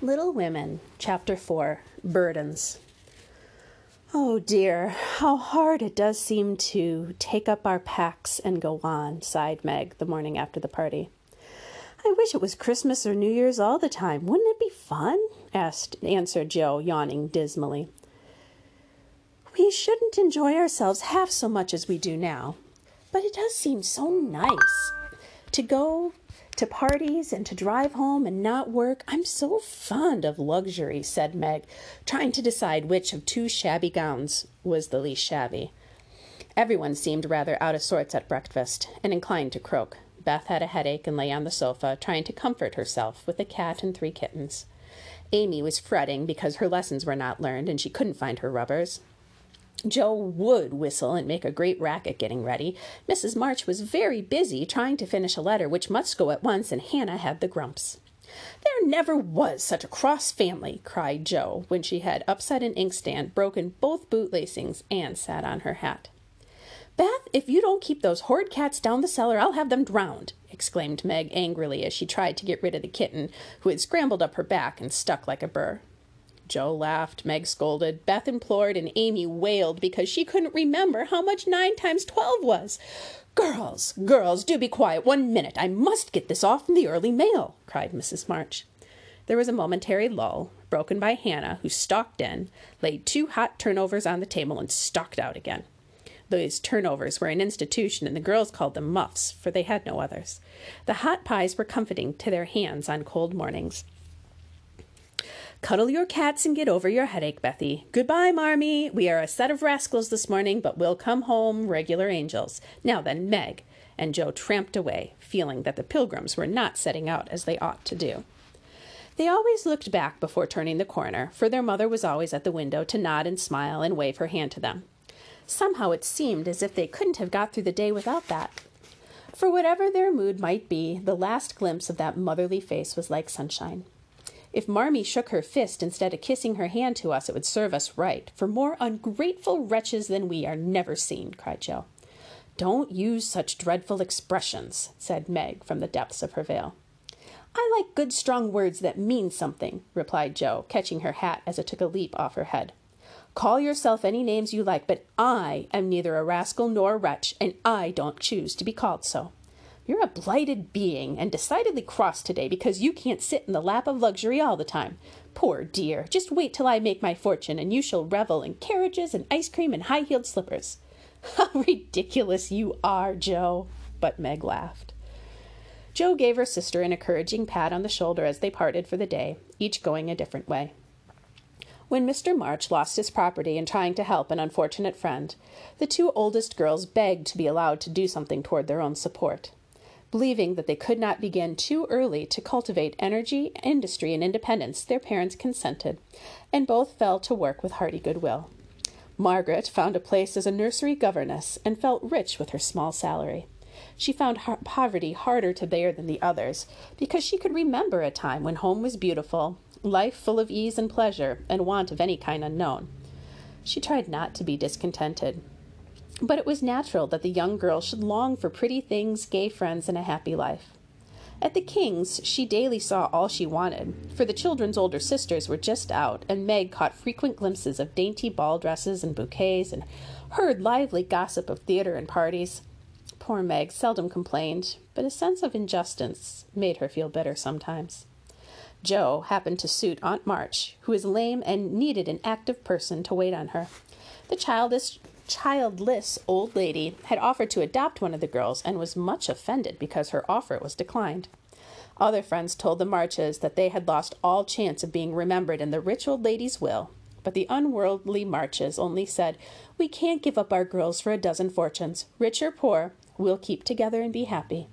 Little Women, Chapter 4 Burdens. Oh dear, how hard it does seem to take up our packs and go on, sighed Meg the morning after the party. I wish it was Christmas or New Year's all the time. Wouldn't it be fun? asked answered Jo, yawning dismally. We shouldn't enjoy ourselves half so much as we do now, but it does seem so nice to go to parties and to drive home and not work. I'm so fond of luxury, said Meg, trying to decide which of two shabby gowns was the least shabby. Everyone seemed rather out of sorts at breakfast and inclined to croak. Beth had a headache and lay on the sofa, trying to comfort herself with a cat and three kittens. Amy was fretting because her lessons were not learned and she couldn't find her rubbers. Jo would whistle and make a great racket getting ready. Mrs. March was very busy trying to finish a letter which must go at once, and Hannah had the grumps. There never was such a cross family, cried Jo when she had upset an inkstand, broken both bootlasings, and sat on her hat. Beth, if you don't keep those horrid cats down the cellar, I'll have them drowned, exclaimed Meg angrily as she tried to get rid of the kitten, who had scrambled up her back and stuck like a burr. Jo laughed, Meg scolded, Beth implored, and Amy wailed because she couldn't remember how much nine times twelve was. Girls, girls, do be quiet one minute. I must get this off in the early mail, cried Mrs. March. There was a momentary lull, broken by Hannah, who stalked in, laid two hot turnovers on the table, and stalked out again. These turnovers were an institution, and the girls called them muffs, for they had no others. The hot pies were comforting to their hands on cold mornings. Cuddle your cats and get over your headache, Bethy. Goodbye, Marmee. We are a set of rascals this morning, but we'll come home regular angels. Now then, Meg. And Jo tramped away, feeling that the pilgrims were not setting out as they ought to do. They always looked back before turning the corner, for their mother was always at the window to nod and smile and wave her hand to them. Somehow it seemed as if they couldn't have got through the day without that. For whatever their mood might be, the last glimpse of that motherly face was like sunshine. If Marmee shook her fist instead of kissing her hand to us, it would serve us right, for more ungrateful wretches than we are never seen, cried Jo. Don't use such dreadful expressions, said Meg from the depths of her veil. I like good strong words that mean something, replied Jo, catching her hat as it took a leap off her head. Call yourself any names you like, but I am neither a rascal nor a wretch, and I don't choose to be called so. You're a blighted being and decidedly cross today because you can't sit in the lap of luxury all the time. Poor dear, just wait till I make my fortune and you shall revel in carriages and ice cream and high heeled slippers. How ridiculous you are, Jo! But Meg laughed. Jo gave her sister an encouraging pat on the shoulder as they parted for the day, each going a different way. When Mr. March lost his property in trying to help an unfortunate friend, the two oldest girls begged to be allowed to do something toward their own support. Believing that they could not begin too early to cultivate energy, industry, and independence, their parents consented, and both fell to work with hearty goodwill. Margaret found a place as a nursery governess and felt rich with her small salary. She found ha- poverty harder to bear than the others because she could remember a time when home was beautiful, life full of ease and pleasure, and want of any kind unknown. She tried not to be discontented, but it was natural that the young girl should long for pretty things, gay friends, and a happy life. At the King's, she daily saw all she wanted, for the children's older sisters were just out, and Meg caught frequent glimpses of dainty ball dresses and bouquets, and heard lively gossip of theater and parties. Poor Meg seldom complained, but a sense of injustice made her feel bitter sometimes. Jo happened to suit Aunt March, who was lame and needed an active person to wait on her. The childish childless old lady had offered to adopt one of the girls and was much offended because her offer was declined. Other friends told the Marches that they had lost all chance of being remembered in the rich old lady's will, but the unworldly Marches only said, We can't give up our girls for a dozen fortunes. Rich or poor, we'll keep together and be happy.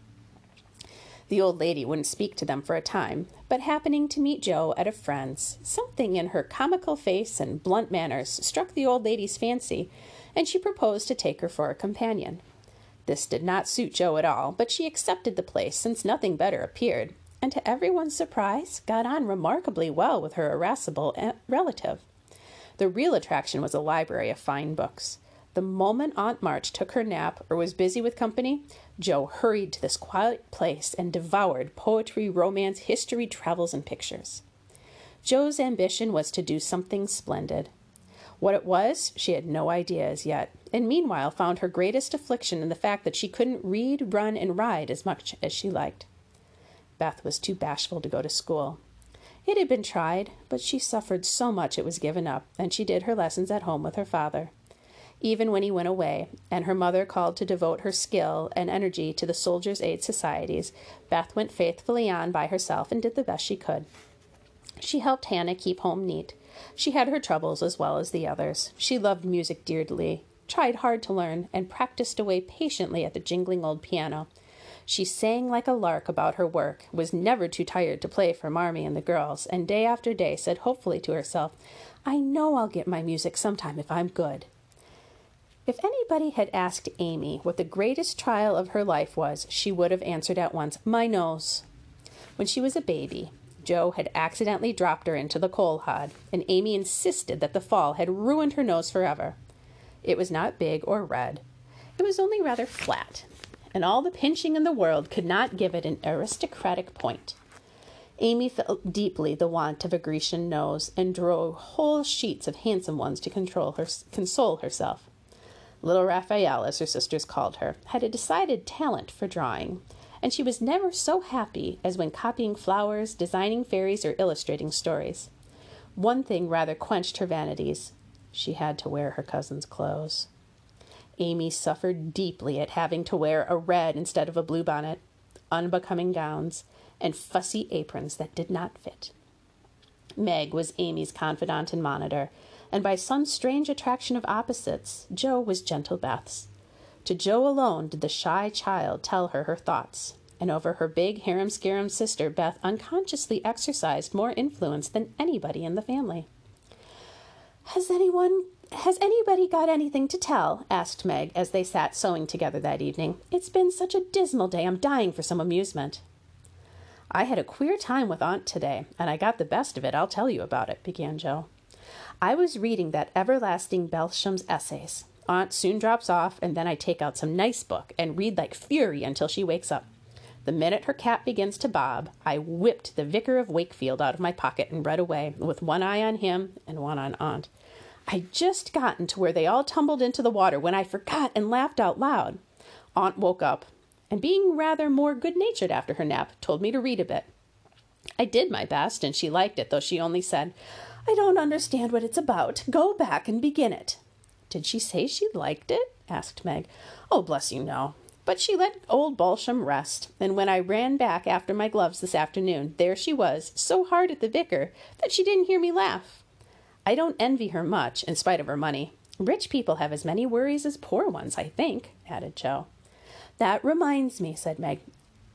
The old lady wouldn't speak to them for a time, but happening to meet Jo at a friend's, something in her comical face and blunt manners struck the old lady's fancy, and she proposed to take her for a companion. This did not suit Jo at all, but she accepted the place since nothing better appeared, and to everyone's surprise, got on remarkably well with her irascible eh, relative. The real attraction was a library of fine books. The moment Aunt March took her nap or was busy with company, Jo hurried to this quiet place and devoured poetry, romance, history, travels, and pictures. Jo's ambition was to do something splendid. What it was, she had no idea as yet, and meanwhile found her greatest affliction in the fact that she couldn't read, run, and ride as much as she liked. Beth was too bashful to go to school. It had been tried, but she suffered so much it was given up, and she did her lessons at home with her father. Even when he went away, and her mother called to devote her skill and energy to the Soldiers' Aid Societies, Beth went faithfully on by herself and did the best she could. She helped Hannah keep home neat. She had her troubles as well as the others. She loved music dearly, tried hard to learn, and practiced away patiently at the jingling old piano. She sang like a lark about her work, was never too tired to play for Marmee and the girls, and day after day said hopefully to herself, I know I'll get my music sometime if I'm good. If anybody had asked Amy what the greatest trial of her life was, she would have answered at once, My nose. When she was a baby, Jo had accidentally dropped her into the coal hod, and Amy insisted that the fall had ruined her nose forever. It was not big or red, it was only rather flat, and all the pinching in the world could not give it an aristocratic point. Amy felt deeply the want of a Grecian nose, and drew whole sheets of handsome ones to her, console herself. Little Raphael, as her sisters called her, had a decided talent for drawing, and she was never so happy as when copying flowers, designing fairies, or illustrating stories. One thing rather quenched her vanities she had to wear her cousin's clothes. Amy suffered deeply at having to wear a red instead of a blue bonnet, unbecoming gowns, and fussy aprons that did not fit. Meg was Amy's confidant and monitor, and by some strange attraction of opposites, Jo was gentle Beth's. To Jo alone did the shy child tell her her thoughts, and over her big harum scarum sister, Beth unconsciously exercised more influence than anybody in the family. Has anyone has anybody got anything to tell? asked Meg as they sat sewing together that evening. It's been such a dismal day, I'm dying for some amusement. I had a queer time with Aunt today, and I got the best of it. I'll tell you about it, began Jo. I was reading that everlasting Belsham's essays. Aunt soon drops off, and then I take out some nice book and read like fury until she wakes up. The minute her cat begins to bob, I whipped the Vicar of Wakefield out of my pocket and read away, with one eye on him and one on Aunt. I just gotten to where they all tumbled into the water when I forgot and laughed out loud. Aunt woke up, and being rather more good natured after her nap, told me to read a bit. I did my best, and she liked it, though she only said, I don't understand what it's about. Go back and begin it. Did she say she liked it? asked Meg. Oh, bless you, no. But she let old Belsham rest, and when I ran back after my gloves this afternoon, there she was, so hard at the vicar that she didn't hear me laugh. I don't envy her much, in spite of her money. Rich people have as many worries as poor ones, I think, added Jo. That reminds me, said Meg.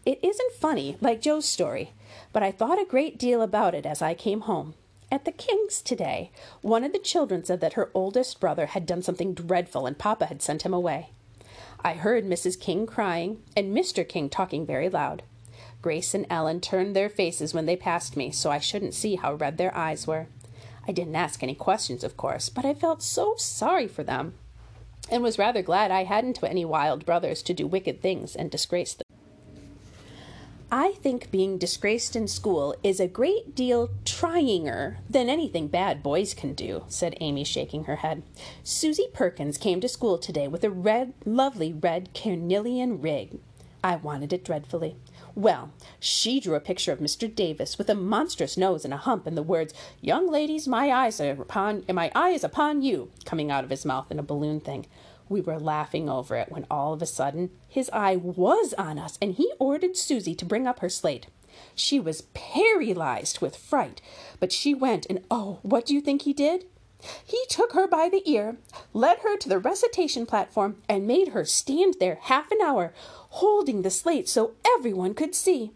It isn't funny, like Jo's story, but I thought a great deal about it as I came home. At the King's today, one of the children said that her oldest brother had done something dreadful and Papa had sent him away. I heard Mrs. King crying and Mr. King talking very loud. Grace and Ellen turned their faces when they passed me, so I shouldn't see how red their eyes were. I didn't ask any questions, of course, but I felt so sorry for them, and was rather glad I hadn't any wild brothers to do wicked things and disgrace them. I think being disgraced in school is a great deal tryinger than anything bad boys can do, said Amy, shaking her head. Susie Perkins came to school today with a red, lovely red carnelian rig. I wanted it dreadfully. Well, she drew a picture of Mr. Davis with a monstrous nose and a hump, and the words "Young ladies, my eyes are upon my eye is upon you" coming out of his mouth in a balloon thing. We were laughing over it when all of a sudden his eye was on us and he ordered Susie to bring up her slate. She was paralyzed with fright, but she went and oh, what do you think he did? He took her by the ear, led her to the recitation platform, and made her stand there half an hour, holding the slate so everyone could see.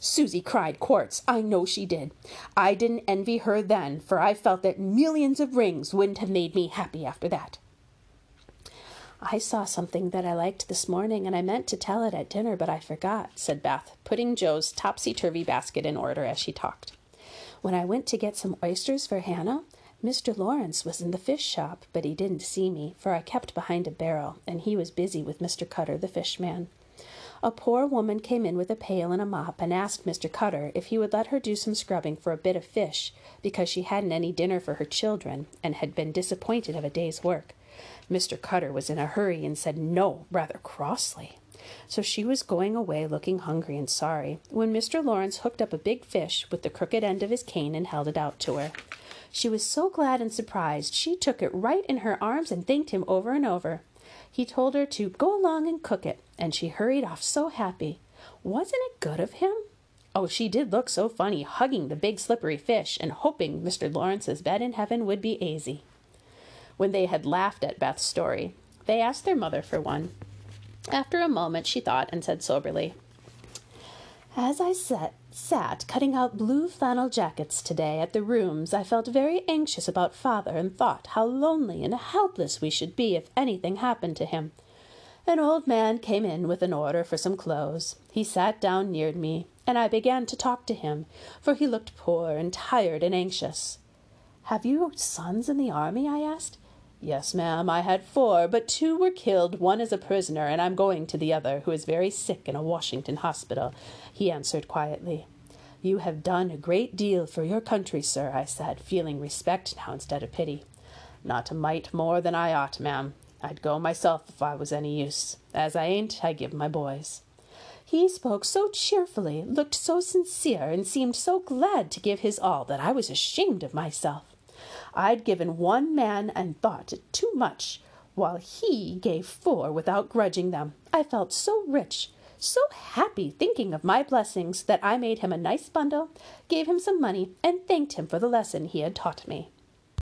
Susie cried quarts. I know she did. I didn't envy her then, for I felt that millions of rings wouldn't have made me happy after that. I saw something that I liked this morning, and I meant to tell it at dinner, but I forgot, said Beth, putting Jo's topsy turvy basket in order as she talked. When I went to get some oysters for Hannah, Mr. Laurence was in the fish shop, but he didn't see me, for I kept behind a barrel, and he was busy with Mr. Cutter, the fish man. A poor woman came in with a pail and a mop and asked Mr. Cutter if he would let her do some scrubbing for a bit of fish because she hadn't any dinner for her children and had been disappointed of a day's work. Mr. Cutter was in a hurry and said no rather crossly. So she was going away looking hungry and sorry when Mr. Laurence hooked up a big fish with the crooked end of his cane and held it out to her. She was so glad and surprised she took it right in her arms and thanked him over and over. He told her to go along and cook it, and she hurried off so happy. Wasn't it good of him? Oh, she did look so funny, hugging the big slippery fish and hoping Mr. Laurence's bed in heaven would be aisy. When they had laughed at Beth's story, they asked their mother for one. After a moment, she thought and said soberly, As I sat, sat cutting out blue flannel jackets today at the rooms, I felt very anxious about father and thought how lonely and helpless we should be if anything happened to him. An old man came in with an order for some clothes. He sat down near me, and I began to talk to him, for he looked poor and tired and anxious. Have you sons in the army? I asked. Yes, ma'am, I had four, but two were killed. One is a prisoner, and I'm going to the other, who is very sick in a Washington hospital, he answered quietly. You have done a great deal for your country, sir, I said, feeling respect now instead of pity. Not a mite more than I ought, ma'am. I'd go myself if I was any use. As I ain't, I give my boys. He spoke so cheerfully, looked so sincere, and seemed so glad to give his all that I was ashamed of myself. I'd given one man and thought it too much, while he gave four without grudging them. I felt so rich, so happy thinking of my blessings that I made him a nice bundle, gave him some money, and thanked him for the lesson he had taught me.